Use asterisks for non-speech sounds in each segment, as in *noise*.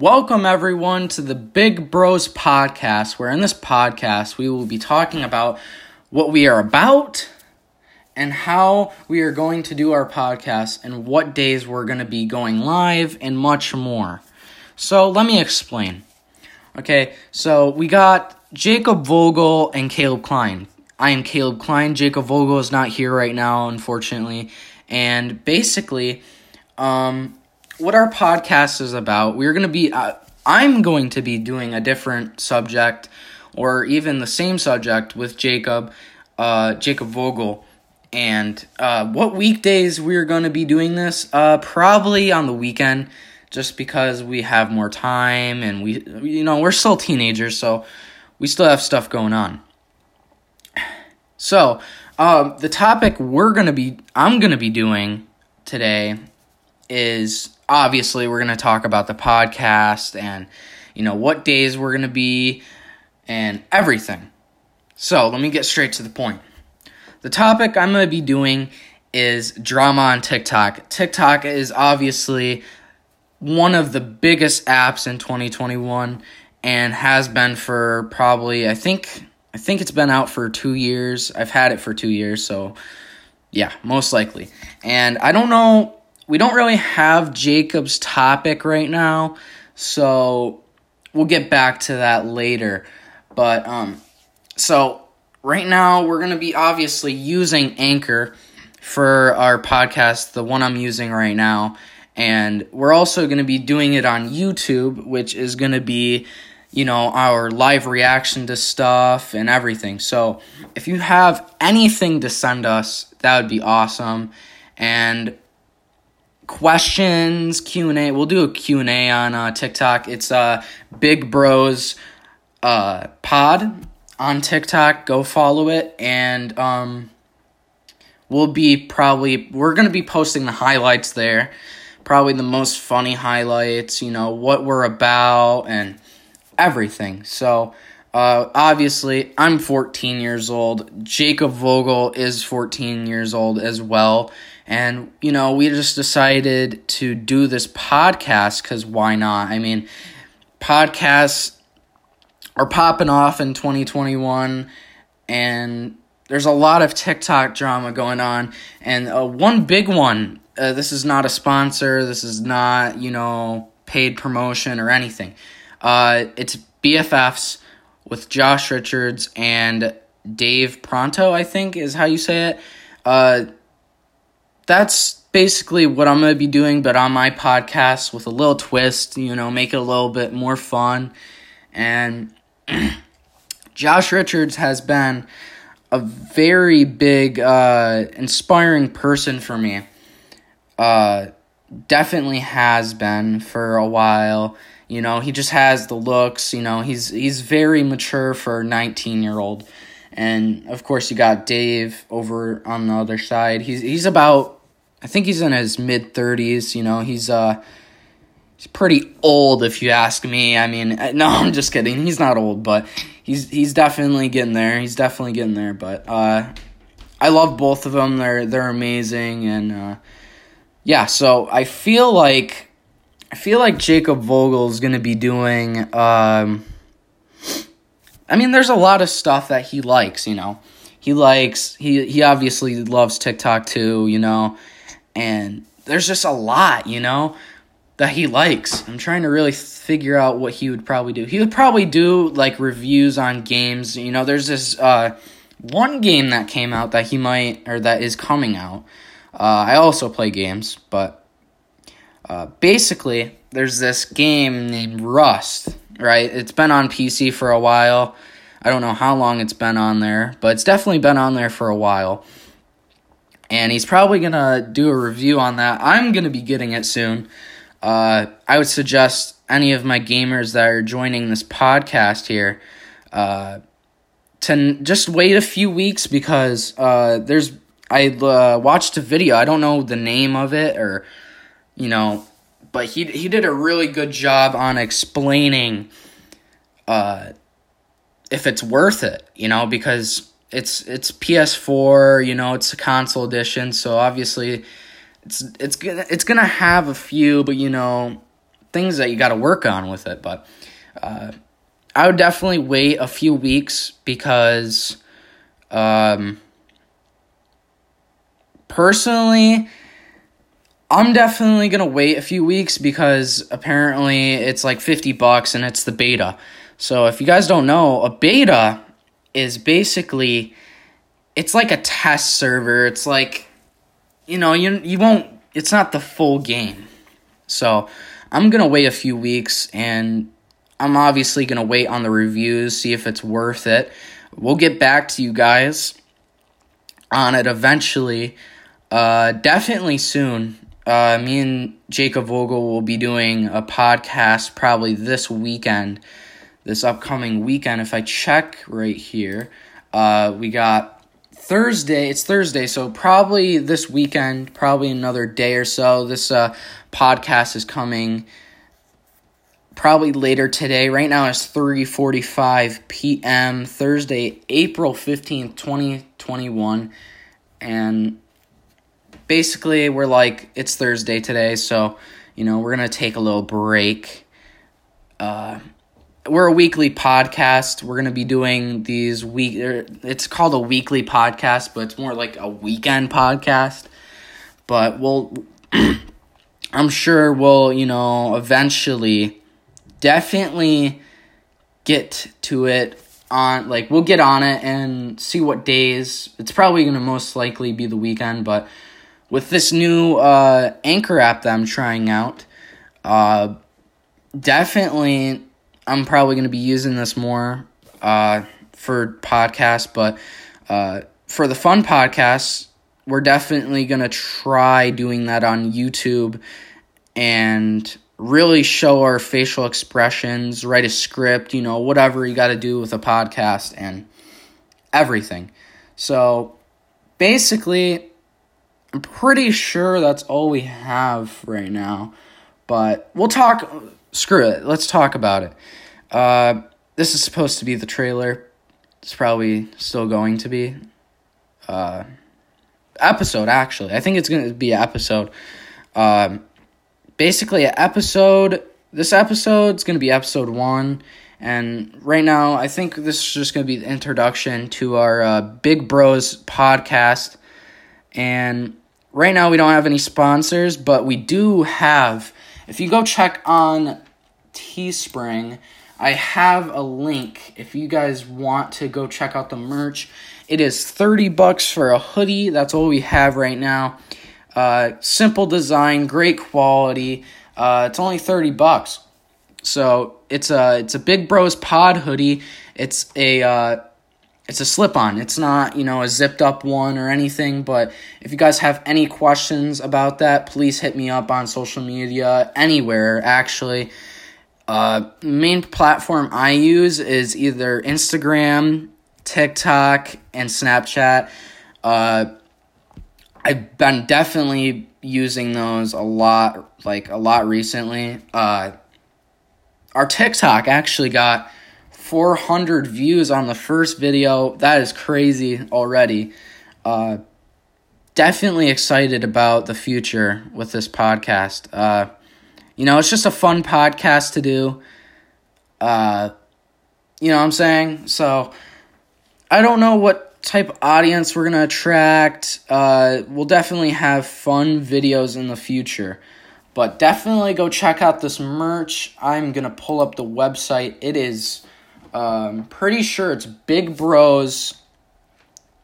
Welcome, everyone, to the Big Bros Podcast, where in this podcast we will be talking about what we are about and how we are going to do our podcast and what days we're going to be going live and much more. So, let me explain. Okay, so we got Jacob Vogel and Caleb Klein. I am Caleb Klein. Jacob Vogel is not here right now, unfortunately. And basically, um, what our podcast is about. We're going to be, uh, I'm going to be doing a different subject or even the same subject with Jacob, uh, Jacob Vogel. And uh, what weekdays we're going to be doing this? Uh, probably on the weekend, just because we have more time and we, you know, we're still teenagers, so we still have stuff going on. So, um, the topic we're going to be, I'm going to be doing today is obviously we're going to talk about the podcast and you know what days we're going to be and everything. So, let me get straight to the point. The topic I'm going to be doing is drama on TikTok. TikTok is obviously one of the biggest apps in 2021 and has been for probably I think I think it's been out for 2 years. I've had it for 2 years, so yeah, most likely. And I don't know we don't really have Jacob's topic right now, so we'll get back to that later. But um so right now we're going to be obviously using Anchor for our podcast, the one I'm using right now, and we're also going to be doing it on YouTube, which is going to be you know, our live reaction to stuff and everything. So, if you have anything to send us, that would be awesome. And questions, Q&A. We'll do a Q&A on uh, TikTok. It's uh, Big Bros uh, Pod on TikTok. Go follow it. And um, we'll be probably, we're going to be posting the highlights there. Probably the most funny highlights, you know, what we're about and everything. So, uh, obviously, I'm 14 years old. Jacob Vogel is 14 years old as well. And, you know, we just decided to do this podcast because why not? I mean, podcasts are popping off in 2021, and there's a lot of TikTok drama going on. And uh, one big one uh, this is not a sponsor, this is not, you know, paid promotion or anything. Uh, it's BFFs with Josh Richards and Dave Pronto, I think is how you say it. Uh, that's basically what I'm going to be doing, but on my podcast with a little twist, you know, make it a little bit more fun. And *clears throat* Josh Richards has been a very big, uh, inspiring person for me. Uh, definitely has been for a while. You know, he just has the looks. You know, he's he's very mature for a 19 year old. And of course, you got Dave over on the other side. He's he's about I think he's in his mid 30s, you know, he's uh he's pretty old if you ask me. I mean, *laughs* no, I'm just kidding. He's not old, but he's he's definitely getting there. He's definitely getting there, but uh I love both of them. They're they're amazing and uh yeah, so I feel like I feel like Jacob Vogel is going to be doing um I mean, there's a lot of stuff that he likes, you know. He likes he he obviously loves TikTok too, you know and there's just a lot, you know, that he likes. I'm trying to really figure out what he would probably do. He would probably do like reviews on games. You know, there's this uh, one game that came out that he might or that is coming out. Uh, I also play games, but uh, basically, there's this game named Rust. Right, it's been on PC for a while. I don't know how long it's been on there, but it's definitely been on there for a while and he's probably gonna do a review on that. I'm gonna be getting it soon. Uh, I would suggest any of my gamers that are joining this podcast here uh, to n- just wait a few weeks because uh, there's I uh, watched a video. I don't know the name of it or you know, but he he did a really good job on explaining uh, if it's worth it. You know, because it's it's PS4, you know, it's a console edition, so obviously it's it's gonna it's gonna have a few, but you know, things that you got to work on with it. But uh, I would definitely wait a few weeks because, um, personally, I'm definitely gonna wait a few weeks because apparently it's like 50 bucks and it's the beta. So if you guys don't know, a beta is basically it's like a test server. It's like you know, you you won't it's not the full game. So I'm gonna wait a few weeks and I'm obviously gonna wait on the reviews, see if it's worth it. We'll get back to you guys on it eventually. Uh, definitely soon uh, me and Jacob Vogel will be doing a podcast probably this weekend, this upcoming weekend. If I check right here, uh, we got Thursday. It's Thursday, so probably this weekend, probably another day or so. This uh, podcast is coming probably later today. Right now it's 3:45 p.m. Thursday, April 15th, 2021. And basically we're like it's Thursday today, so you know we're gonna take a little break. Uh, we're a weekly podcast. We're gonna be doing these week. Er, it's called a weekly podcast, but it's more like a weekend podcast. But we'll, *clears throat* I'm sure we'll, you know, eventually, definitely get to it on like we'll get on it and see what days. It's probably gonna most likely be the weekend, but with this new uh, Anchor app that I'm trying out, uh, definitely I'm probably going to be using this more uh, for podcasts, but uh, for the fun podcasts, we're definitely going to try doing that on YouTube and really show our facial expressions, write a script, you know, whatever you got to do with a podcast and everything. So basically, I'm pretty sure that's all we have right now. But we'll talk. Screw it. Let's talk about it. Uh, this is supposed to be the trailer. It's probably still going to be. Uh, episode, actually. I think it's going to be an episode. Um, basically, episode. This episode is going to be episode one. And right now, I think this is just going to be the introduction to our uh, Big Bros podcast. And right now we don't have any sponsors, but we do have. If you go check on Teespring, I have a link. If you guys want to go check out the merch, it is 30 bucks for a hoodie. That's all we have right now. Uh, simple design, great quality. Uh, it's only 30 bucks. So it's a it's a Big Bros Pod hoodie. It's a uh, it's a slip on. It's not, you know, a zipped up one or anything. But if you guys have any questions about that, please hit me up on social media, anywhere actually. Uh, main platform I use is either Instagram, TikTok, and Snapchat. Uh, I've been definitely using those a lot, like a lot recently. Uh, our TikTok actually got 400 views on the first video. That is crazy already. Uh, definitely excited about the future with this podcast. Uh, you know, it's just a fun podcast to do. Uh, you know what I'm saying? So, I don't know what type of audience we're going to attract. Uh, we'll definitely have fun videos in the future. But definitely go check out this merch. I'm going to pull up the website. It is um, pretty sure it's Big Bros.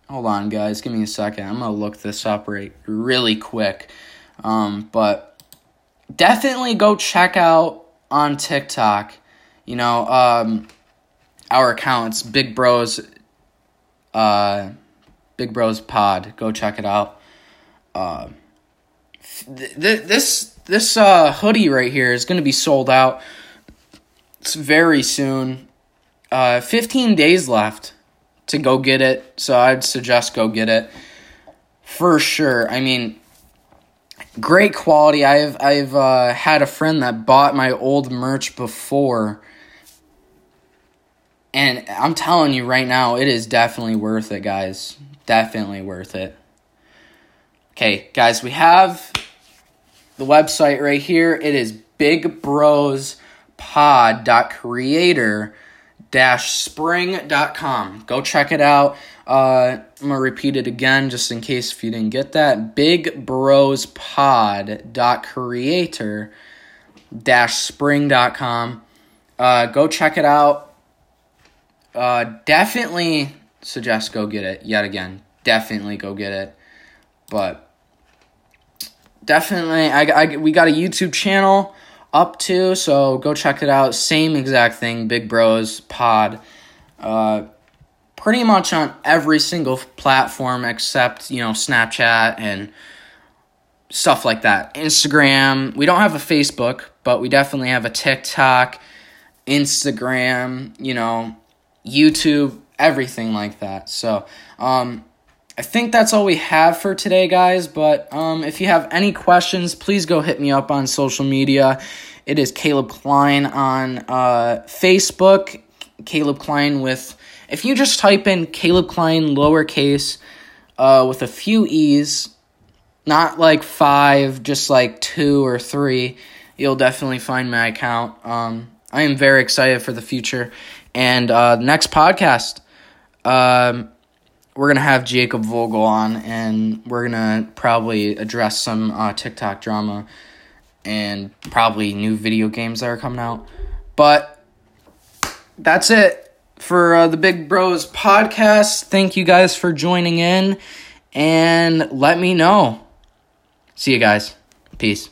Hold on, guys. Give me a second. I'm gonna look this up right really quick. Um, but definitely go check out on TikTok. You know, um, our accounts, Big Bros. Uh, Big Bros Pod. Go check it out. Uh, th- th- this this uh, hoodie right here is gonna be sold out. It's very soon uh, 15 days left to go get it, so I'd suggest go get it for sure. I mean, great quality. I've I've uh, had a friend that bought my old merch before, and I'm telling you right now, it is definitely worth it, guys. Definitely worth it. Okay, guys, we have the website right here. It is bigbrospod.creator spring.com. Go check it out. Uh, I'm gonna repeat it again just in case if you didn't get that. Big Bros bigbrospod.creator spring.com. Uh, go check it out. Uh, definitely suggest go get it yet again. Definitely go get it. But definitely, I, I we got a YouTube channel up too, so go check it out. Same exact thing, Big Bros Pod. Uh, pretty much on every single platform except you know Snapchat and stuff like that. Instagram. We don't have a Facebook, but we definitely have a TikTok, Instagram. You know, YouTube, everything like that. So, um, I think that's all we have for today, guys. But um, if you have any questions, please go hit me up on social media. It is Caleb Klein on uh, Facebook. Caleb Klein with, if you just type in Caleb Klein lowercase uh, with a few E's, not like five, just like two or three, you'll definitely find my account. Um, I am very excited for the future. And uh, next podcast, um, we're gonna have Jacob Vogel on, and we're gonna probably address some uh, TikTok drama and probably new video games that are coming out. But that's it for uh, the Big Bros podcast. Thank you guys for joining in, and let me know. See you guys. Peace.